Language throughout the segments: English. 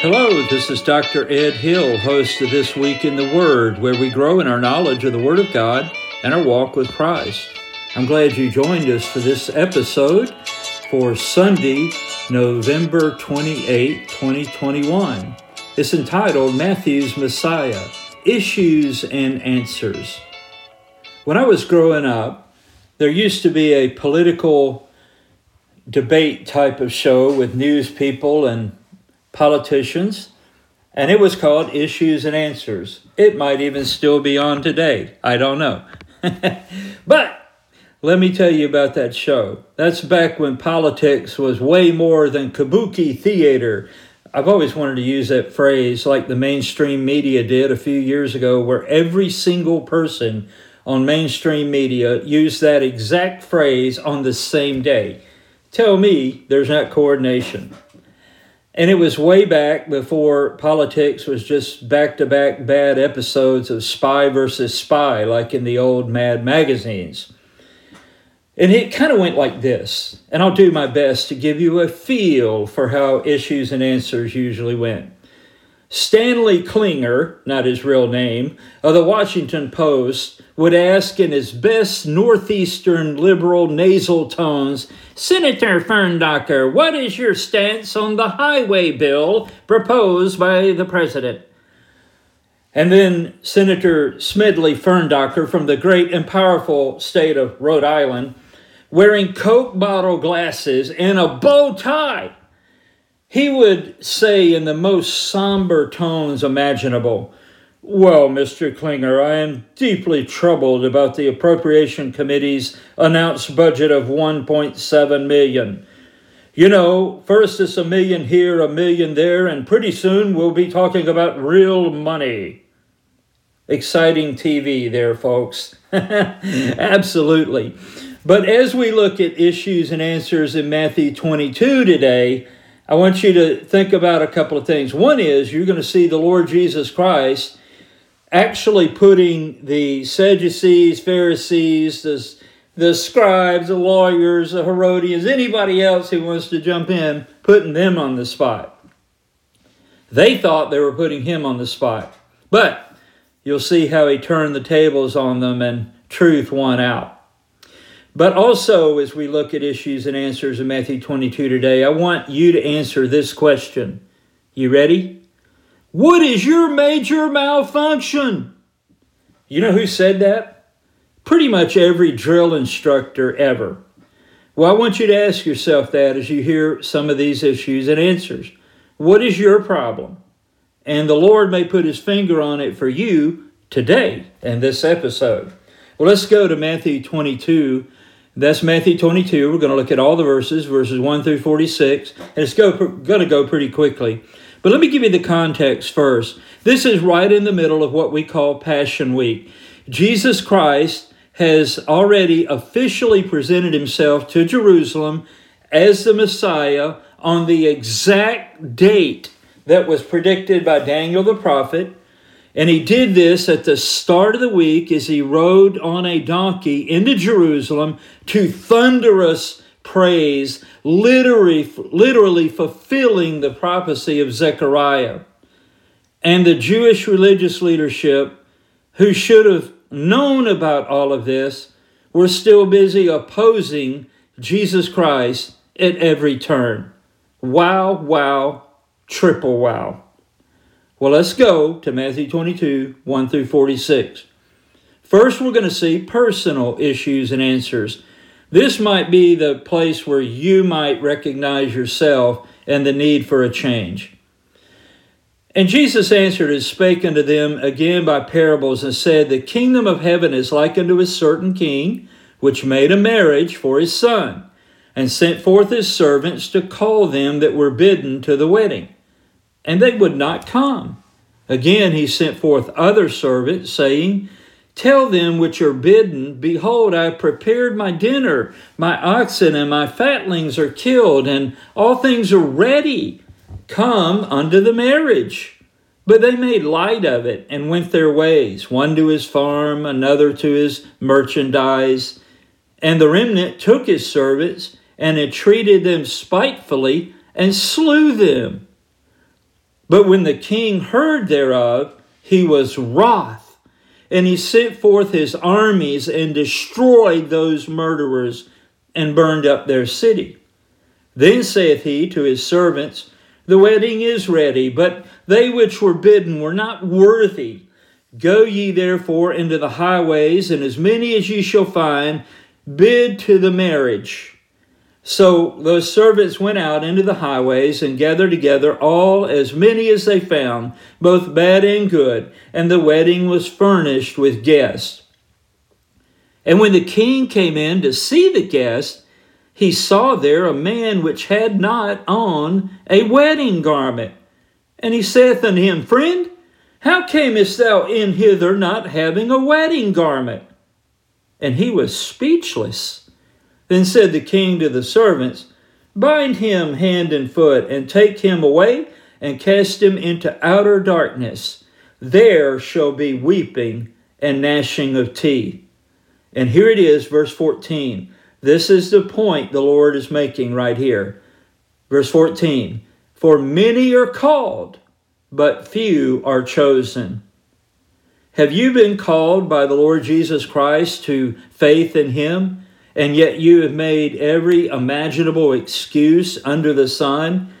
Hello, this is Dr. Ed Hill, host of This Week in the Word, where we grow in our knowledge of the Word of God and our walk with Christ. I'm glad you joined us for this episode for Sunday, November 28, 2021. It's entitled Matthew's Messiah Issues and Answers. When I was growing up, there used to be a political debate type of show with news people and politicians, and it was called Issues and Answers. It might even still be on today. I don't know. but let me tell you about that show. That's back when politics was way more than kabuki theater. I've always wanted to use that phrase like the mainstream media did a few years ago, where every single person on mainstream media used that exact phrase on the same day. Tell me there's not coordination. And it was way back before politics was just back to back bad episodes of spy versus spy, like in the old Mad magazines. And it kind of went like this, and I'll do my best to give you a feel for how issues and answers usually went. Stanley Klinger, not his real name, of the Washington Post, would ask in his best Northeastern liberal nasal tones Senator Ferndocker, what is your stance on the highway bill proposed by the president? And then Senator Smedley Ferndocker from the great and powerful state of Rhode Island, wearing Coke bottle glasses and a bow tie, he would say in the most somber tones imaginable, well, Mr. Klinger, I am deeply troubled about the Appropriation Committee's announced budget of 1.7 million. You know, first it's a million here, a million there, and pretty soon we'll be talking about real money. Exciting TV there, folks. Absolutely. But as we look at issues and answers in Matthew 22 today, I want you to think about a couple of things. One is you're going to see the Lord Jesus Christ actually putting the Sadducees, Pharisees, the, the scribes, the lawyers, the Herodians, anybody else who wants to jump in, putting them on the spot. They thought they were putting him on the spot. But you'll see how he turned the tables on them and truth won out. But also, as we look at issues and answers in Matthew 22 today, I want you to answer this question. You ready? What is your major malfunction? You know who said that? Pretty much every drill instructor ever. Well, I want you to ask yourself that as you hear some of these issues and answers. What is your problem? And the Lord may put his finger on it for you today in this episode. Well, let's go to Matthew 22. That's Matthew 22. We're going to look at all the verses, verses 1 through 46, and it's go, going to go pretty quickly. But let me give you the context first. This is right in the middle of what we call Passion Week. Jesus Christ has already officially presented himself to Jerusalem as the Messiah on the exact date that was predicted by Daniel the prophet. And he did this at the start of the week as he rode on a donkey into Jerusalem to thunderous praise, literally, literally fulfilling the prophecy of Zechariah. And the Jewish religious leadership, who should have known about all of this, were still busy opposing Jesus Christ at every turn. Wow, wow, triple wow. Well, let's go to Matthew 22, 1 through 46. First, we're going to see personal issues and answers. This might be the place where you might recognize yourself and the need for a change. And Jesus answered and spake unto them again by parables, and said, The kingdom of heaven is like unto a certain king, which made a marriage for his son, and sent forth his servants to call them that were bidden to the wedding. And they would not come. Again he sent forth other servants, saying, Tell them which are bidden, Behold, I have prepared my dinner. My oxen and my fatlings are killed, and all things are ready. Come unto the marriage. But they made light of it and went their ways, one to his farm, another to his merchandise. And the remnant took his servants and entreated them spitefully and slew them. But when the king heard thereof, he was wroth, and he sent forth his armies and destroyed those murderers and burned up their city. Then saith he to his servants, The wedding is ready, but they which were bidden were not worthy. Go ye therefore into the highways, and as many as ye shall find, bid to the marriage. So those servants went out into the highways and gathered together all as many as they found, both bad and good, and the wedding was furnished with guests. And when the king came in to see the guests, he saw there a man which had not on a wedding garment. And he saith unto him, Friend, how camest thou in hither not having a wedding garment? And he was speechless. Then said the king to the servants, Bind him hand and foot, and take him away, and cast him into outer darkness. There shall be weeping and gnashing of teeth. And here it is, verse 14. This is the point the Lord is making right here. Verse 14 For many are called, but few are chosen. Have you been called by the Lord Jesus Christ to faith in Him? And yet you have made every imaginable excuse under the sun.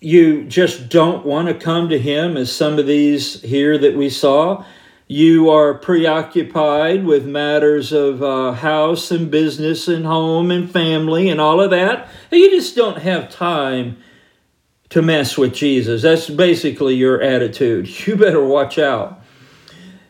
You just don't want to come to Him, as some of these here that we saw. You are preoccupied with matters of uh, house and business and home and family and all of that. You just don't have time to mess with Jesus. That's basically your attitude. You better watch out.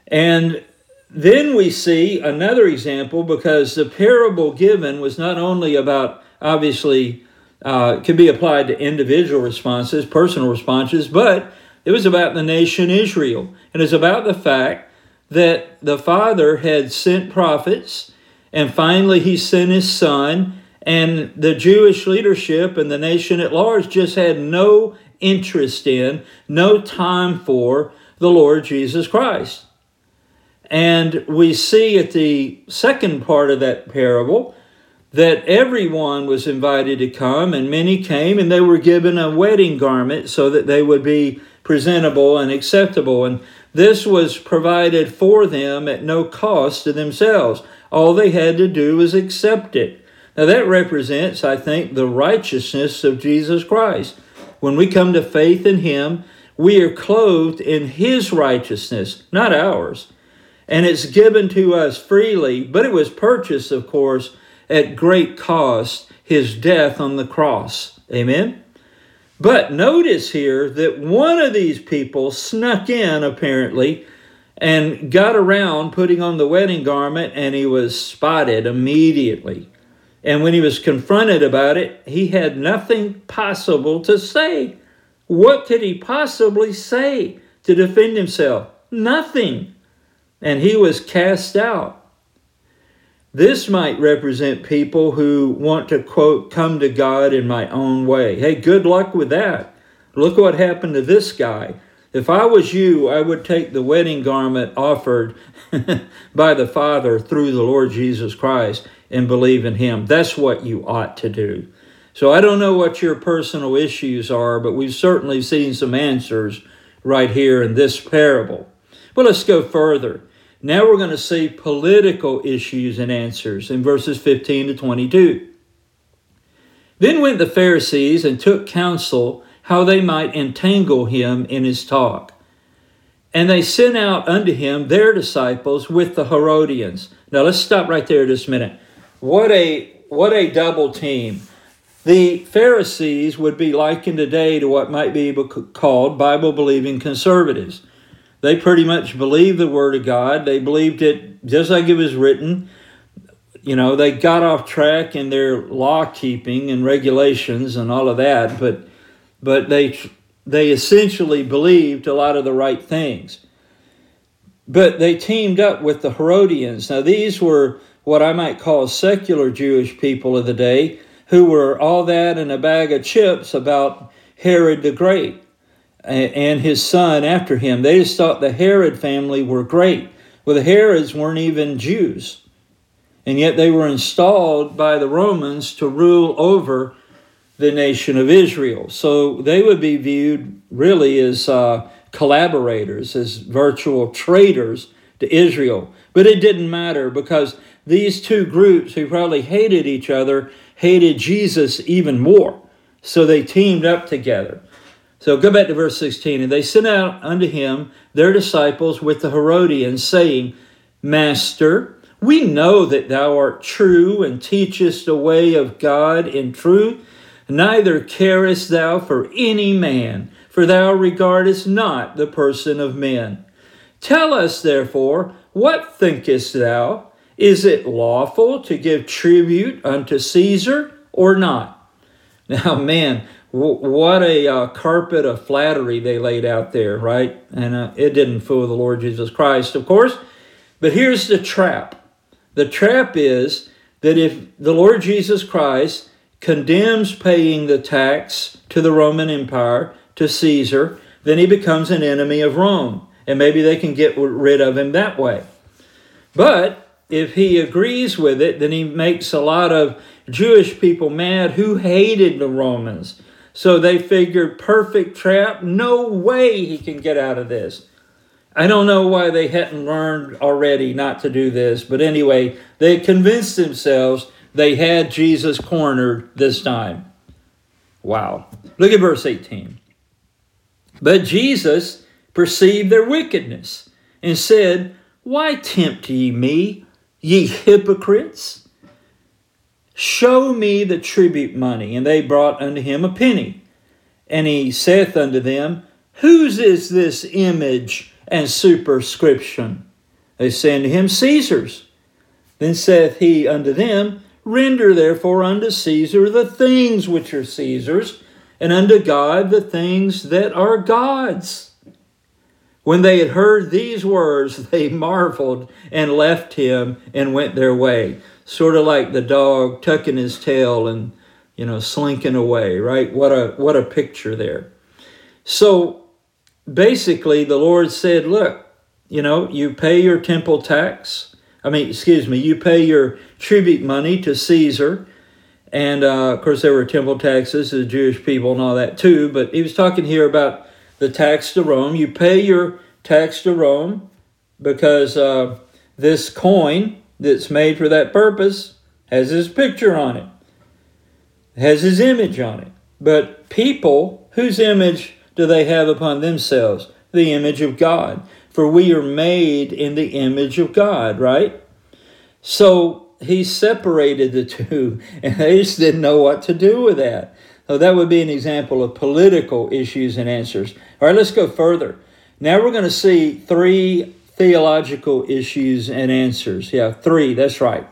And then we see another example because the parable given was not only about, obviously, uh, can be applied to individual responses, personal responses, but it was about the nation Israel. And it's about the fact that the Father had sent prophets, and finally he sent his Son, and the Jewish leadership and the nation at large just had no interest in, no time for the Lord Jesus Christ. And we see at the second part of that parable that everyone was invited to come, and many came, and they were given a wedding garment so that they would be presentable and acceptable. And this was provided for them at no cost to themselves. All they had to do was accept it. Now, that represents, I think, the righteousness of Jesus Christ. When we come to faith in Him, we are clothed in His righteousness, not ours and it's given to us freely, but it was purchased, of course, at great cost, his death on the cross. Amen? But notice here that one of these people snuck in, apparently, and got around putting on the wedding garment, and he was spotted immediately. And when he was confronted about it, he had nothing possible to say. What could he possibly say to defend himself? Nothing and he was cast out. This might represent people who want to, quote, come to God in my own way. Hey, good luck with that. Look what happened to this guy. If I was you, I would take the wedding garment offered by the Father through the Lord Jesus Christ and believe in Him. That's what you ought to do. So I don't know what your personal issues are, but we've certainly seen some answers right here in this parable. But let's go further. Now we're going to see political issues and answers in verses 15 to 22. Then went the Pharisees and took counsel how they might entangle him in his talk. And they sent out unto him their disciples with the Herodians. Now let's stop right there just a minute. What a what a double team. The Pharisees would be likened today to what might be called Bible believing conservatives. They pretty much believed the Word of God. They believed it just like it was written. You know, they got off track in their law keeping and regulations and all of that, but but they they essentially believed a lot of the right things. But they teamed up with the Herodians. Now these were what I might call secular Jewish people of the day who were all that in a bag of chips about Herod the Great and his son after him. They just thought the Herod family were great. Well, the Herods weren't even Jews. And yet they were installed by the Romans to rule over the nation of Israel. So they would be viewed really as uh, collaborators, as virtual traitors to Israel. But it didn't matter because these two groups who probably hated each other hated Jesus even more. So they teamed up together. So go back to verse 16. And they sent out unto him their disciples with the Herodians, saying, Master, we know that thou art true and teachest the way of God in truth Neither carest thou for any man, for thou regardest not the person of men. Tell us, therefore, what thinkest thou? Is it lawful to give tribute unto Caesar or not? Now, man, what a uh, carpet of flattery they laid out there, right? And uh, it didn't fool the Lord Jesus Christ, of course. But here's the trap the trap is that if the Lord Jesus Christ condemns paying the tax to the Roman Empire, to Caesar, then he becomes an enemy of Rome. And maybe they can get rid of him that way. But if he agrees with it, then he makes a lot of Jewish people mad who hated the Romans. So they figured, perfect trap, no way he can get out of this. I don't know why they hadn't learned already not to do this, but anyway, they convinced themselves they had Jesus cornered this time. Wow. Look at verse 18. But Jesus perceived their wickedness and said, Why tempt ye me, ye hypocrites? Show me the tribute money. And they brought unto him a penny. And he saith unto them, Whose is this image and superscription? They say unto him, Caesar's. Then saith he unto them, Render therefore unto Caesar the things which are Caesar's, and unto God the things that are God's. When they had heard these words, they marveled and left him and went their way. Sort of like the dog tucking his tail and, you know, slinking away, right? What a what a picture there. So basically the Lord said, look, you know, you pay your temple tax, I mean, excuse me, you pay your tribute money to Caesar. And uh, of course, there were temple taxes to the Jewish people and all that too. But he was talking here about the tax to Rome. You pay your tax to Rome because uh, this coin that's made for that purpose has his picture on it, has his image on it. But people, whose image do they have upon themselves? The image of God for we are made in the image of God, right? So he separated the two, and they just didn't know what to do with that. So that would be an example of political issues and answers. All right, let's go further. Now we're going to see three theological issues and answers. Yeah, three, that's right.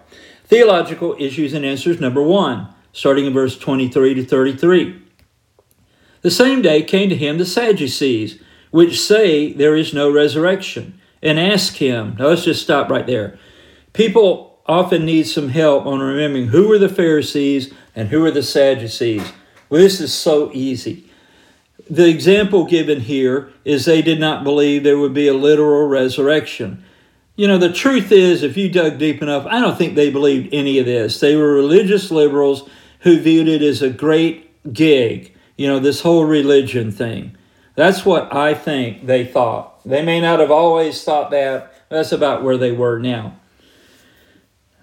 Theological issues and answers, number one, starting in verse 23 to 33. The same day came to him the Sadducees which say there is no resurrection, and ask him. Now let's just stop right there. People often need some help on remembering who were the Pharisees and who were the Sadducees. Well, this is so easy. The example given here is they did not believe there would be a literal resurrection. You know, the truth is, if you dug deep enough, I don't think they believed any of this. They were religious liberals who viewed it as a great gig, you know, this whole religion thing. That's what I think they thought. They may not have always thought that. That's about where they were now.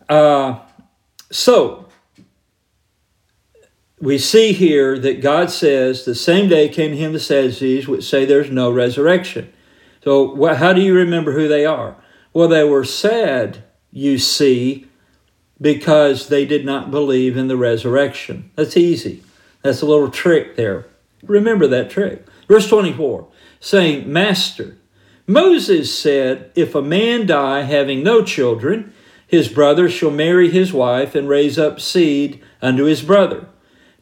Uh, so, we see here that God says the same day came to him the Sadducees, which say there's no resurrection. So, how do you remember who they are? Well, they were sad, you see, because they did not believe in the resurrection. That's easy. That's a little trick there. Remember that trick. Verse 24, saying, Master, Moses said, If a man die having no children, his brother shall marry his wife and raise up seed unto his brother.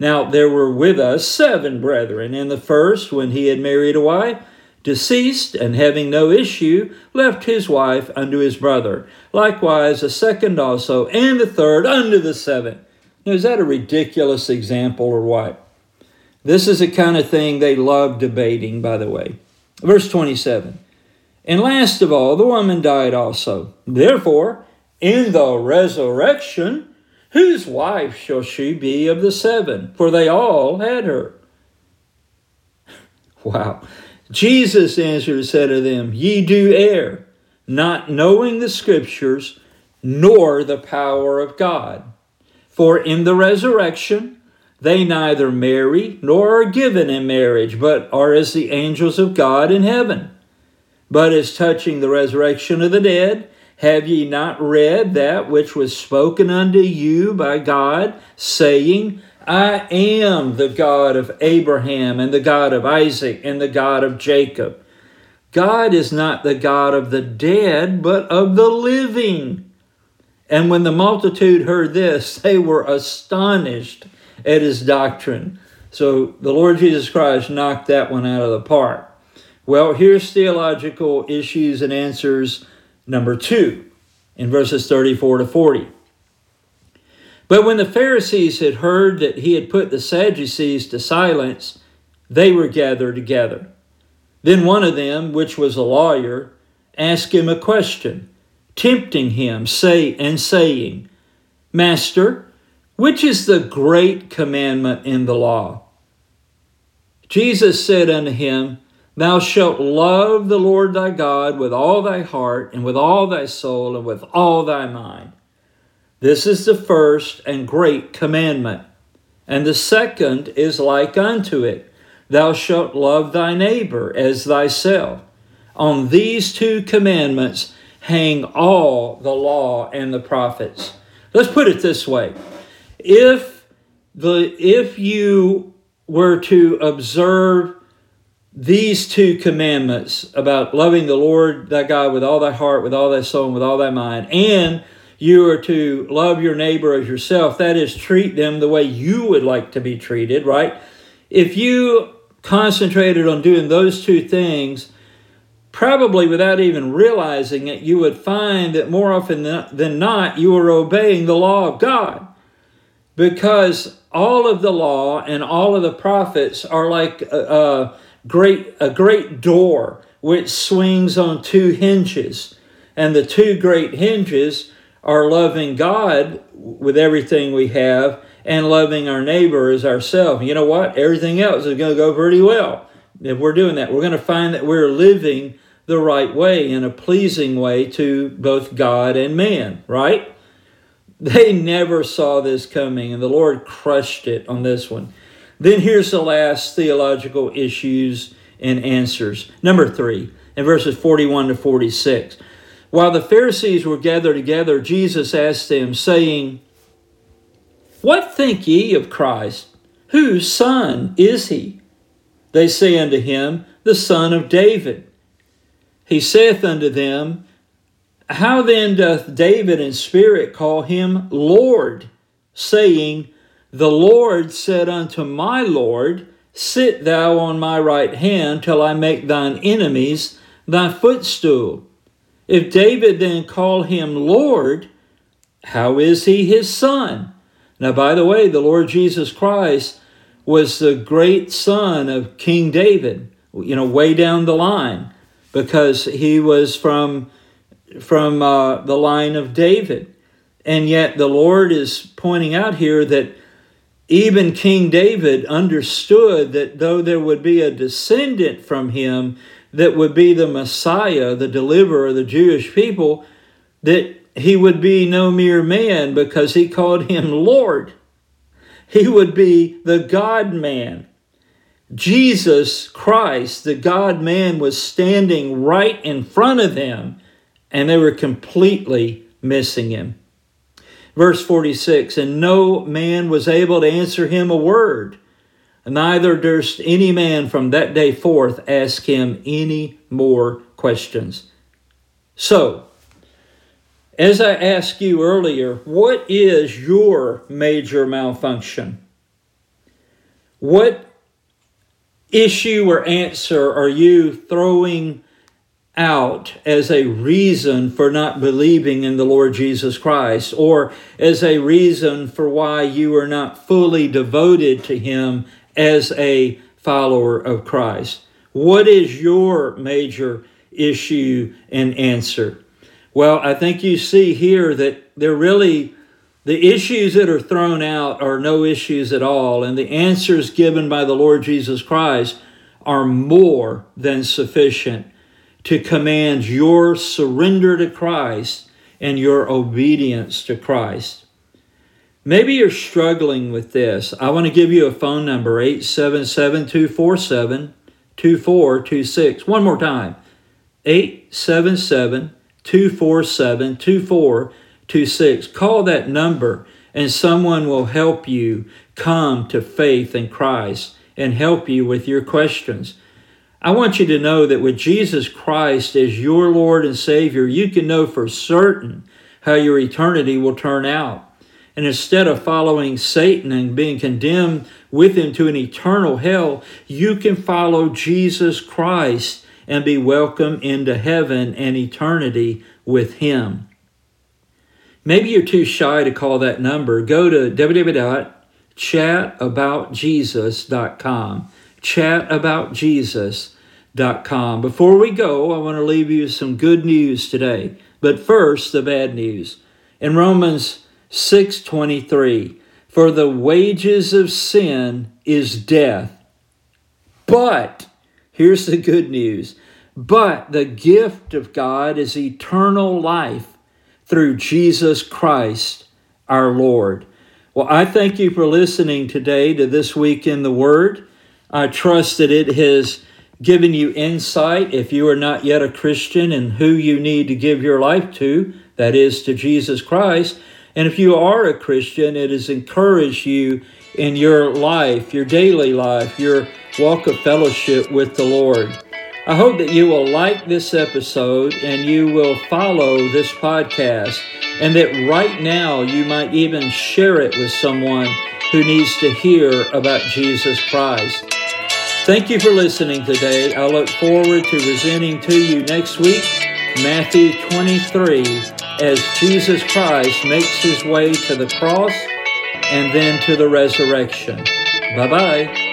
Now there were with us seven brethren, and the first, when he had married a wife, deceased, and having no issue, left his wife unto his brother. Likewise, a second also, and the third unto the seventh. Now, is that a ridiculous example or what? This is the kind of thing they love debating, by the way. Verse 27 And last of all, the woman died also. Therefore, in the resurrection, Whose wife shall she be of the seven? For they all had her. Wow. Jesus answered said to them, Ye do err, not knowing the Scriptures, nor the power of God. For in the resurrection they neither marry nor are given in marriage, but are as the angels of God in heaven. But as touching the resurrection of the dead, have ye not read that which was spoken unto you by God, saying, I am the God of Abraham and the God of Isaac and the God of Jacob. God is not the God of the dead, but of the living. And when the multitude heard this, they were astonished at his doctrine. So the Lord Jesus Christ knocked that one out of the park. Well, here's theological issues and answers number two in verses 34 to 40. But when the Pharisees had heard that he had put the Sadducees to silence, they were gathered together. Then one of them, which was a lawyer, asked him a question, tempting him, say and saying, Master, which is the great commandment in the law? Jesus said unto him, Thou shalt love the Lord thy God with all thy heart, and with all thy soul, and with all thy mind. This is the first and great commandment. And the second is like unto it Thou shalt love thy neighbor as thyself. On these two commandments hang all the law and the prophets. Let's put it this way. If the if you were to observe these two commandments about loving the Lord thy God with all thy heart, with all thy soul, and with all thy mind, and you are to love your neighbor as yourself, that is, treat them the way you would like to be treated, right? If you concentrated on doing those two things, probably without even realizing it, you would find that more often than not, you are obeying the law of God. Because all of the law and all of the prophets are like a, a great, a great door which swings on two hinges. And the two great hinges are loving God with everything we have and loving our neighbor as ourselves. You know what? Everything else is going to go pretty well. If we're doing that, we're going to find that we're living the right way in a pleasing way to both God and man, right? They never saw this coming, and the Lord crushed it on this one. Then here's the last theological issues and answers. Number three, in verses 41 to 46. While the Pharisees were gathered together, Jesus asked them, saying, What think ye of Christ? Whose son is he? They say unto him, The son of David. He saith unto them, How then doth David in spirit call him Lord, saying, The Lord said unto my Lord, Sit thou on my right hand till I make thine enemies thy footstool. If David then call him Lord, how is he his son? Now, by the way, the Lord Jesus Christ was the great son of King David, you know, way down the line, because he was from, from uh, the line of David. And yet, the Lord is pointing out here that even King David understood that though there would be a descendant from him that would be the Messiah, the deliverer of the Jewish people, that he would be no mere man because he called him Lord. He would be the God man. Jesus Christ, the God man, was standing right in front of them, and they were completely missing him. Verse 46 And no man was able to answer him a word neither durst any man from that day forth ask him any more questions. So, as I asked you earlier, what is your major malfunction? What issue or answer are you throwing out as a reason for not believing in the Lord Jesus Christ or as a reason for why you are not fully devoted to Him as a follower of Christ? What is your major issue and answer? Well, I think you see here that they're really The issues that are thrown out are no issues at all, and the answers given by the Lord Jesus Christ are more than sufficient to command your surrender to Christ and your obedience to Christ. Maybe you're struggling with this. I want to give you a phone number 877 247 2426. One more time 877 247 2426. Call that number and someone will help you come to faith in Christ and help you with your questions. I want you to know that with Jesus Christ as your Lord and Savior, you can know for certain how your eternity will turn out. And instead of following Satan and being condemned with him to an eternal hell, you can follow Jesus Christ and be welcome into heaven and eternity with him. Maybe you're too shy to call that number. Go to www.chataboutjesus.com. Chataboutjesus.com. Before we go, I want to leave you some good news today. But first, the bad news. In Romans 6:23 For the wages of sin is death. But here's the good news. But the gift of God is eternal life through Jesus Christ our Lord. Well, I thank you for listening today to This Week in the Word. I trust that it has given you insight if you are not yet a Christian and who you need to give your life to, that is, to Jesus Christ. And if you are a Christian, it has encouraged you in your life, your daily life, your walk of fellowship with the Lord. I hope that you will like this episode and you will follow this podcast, and that right now you might even share it with someone who needs to hear about Jesus Christ. Thank you for listening today. I look forward to presenting to you next week Matthew 23 as Jesus Christ makes his way to the cross and then to the resurrection. Bye bye.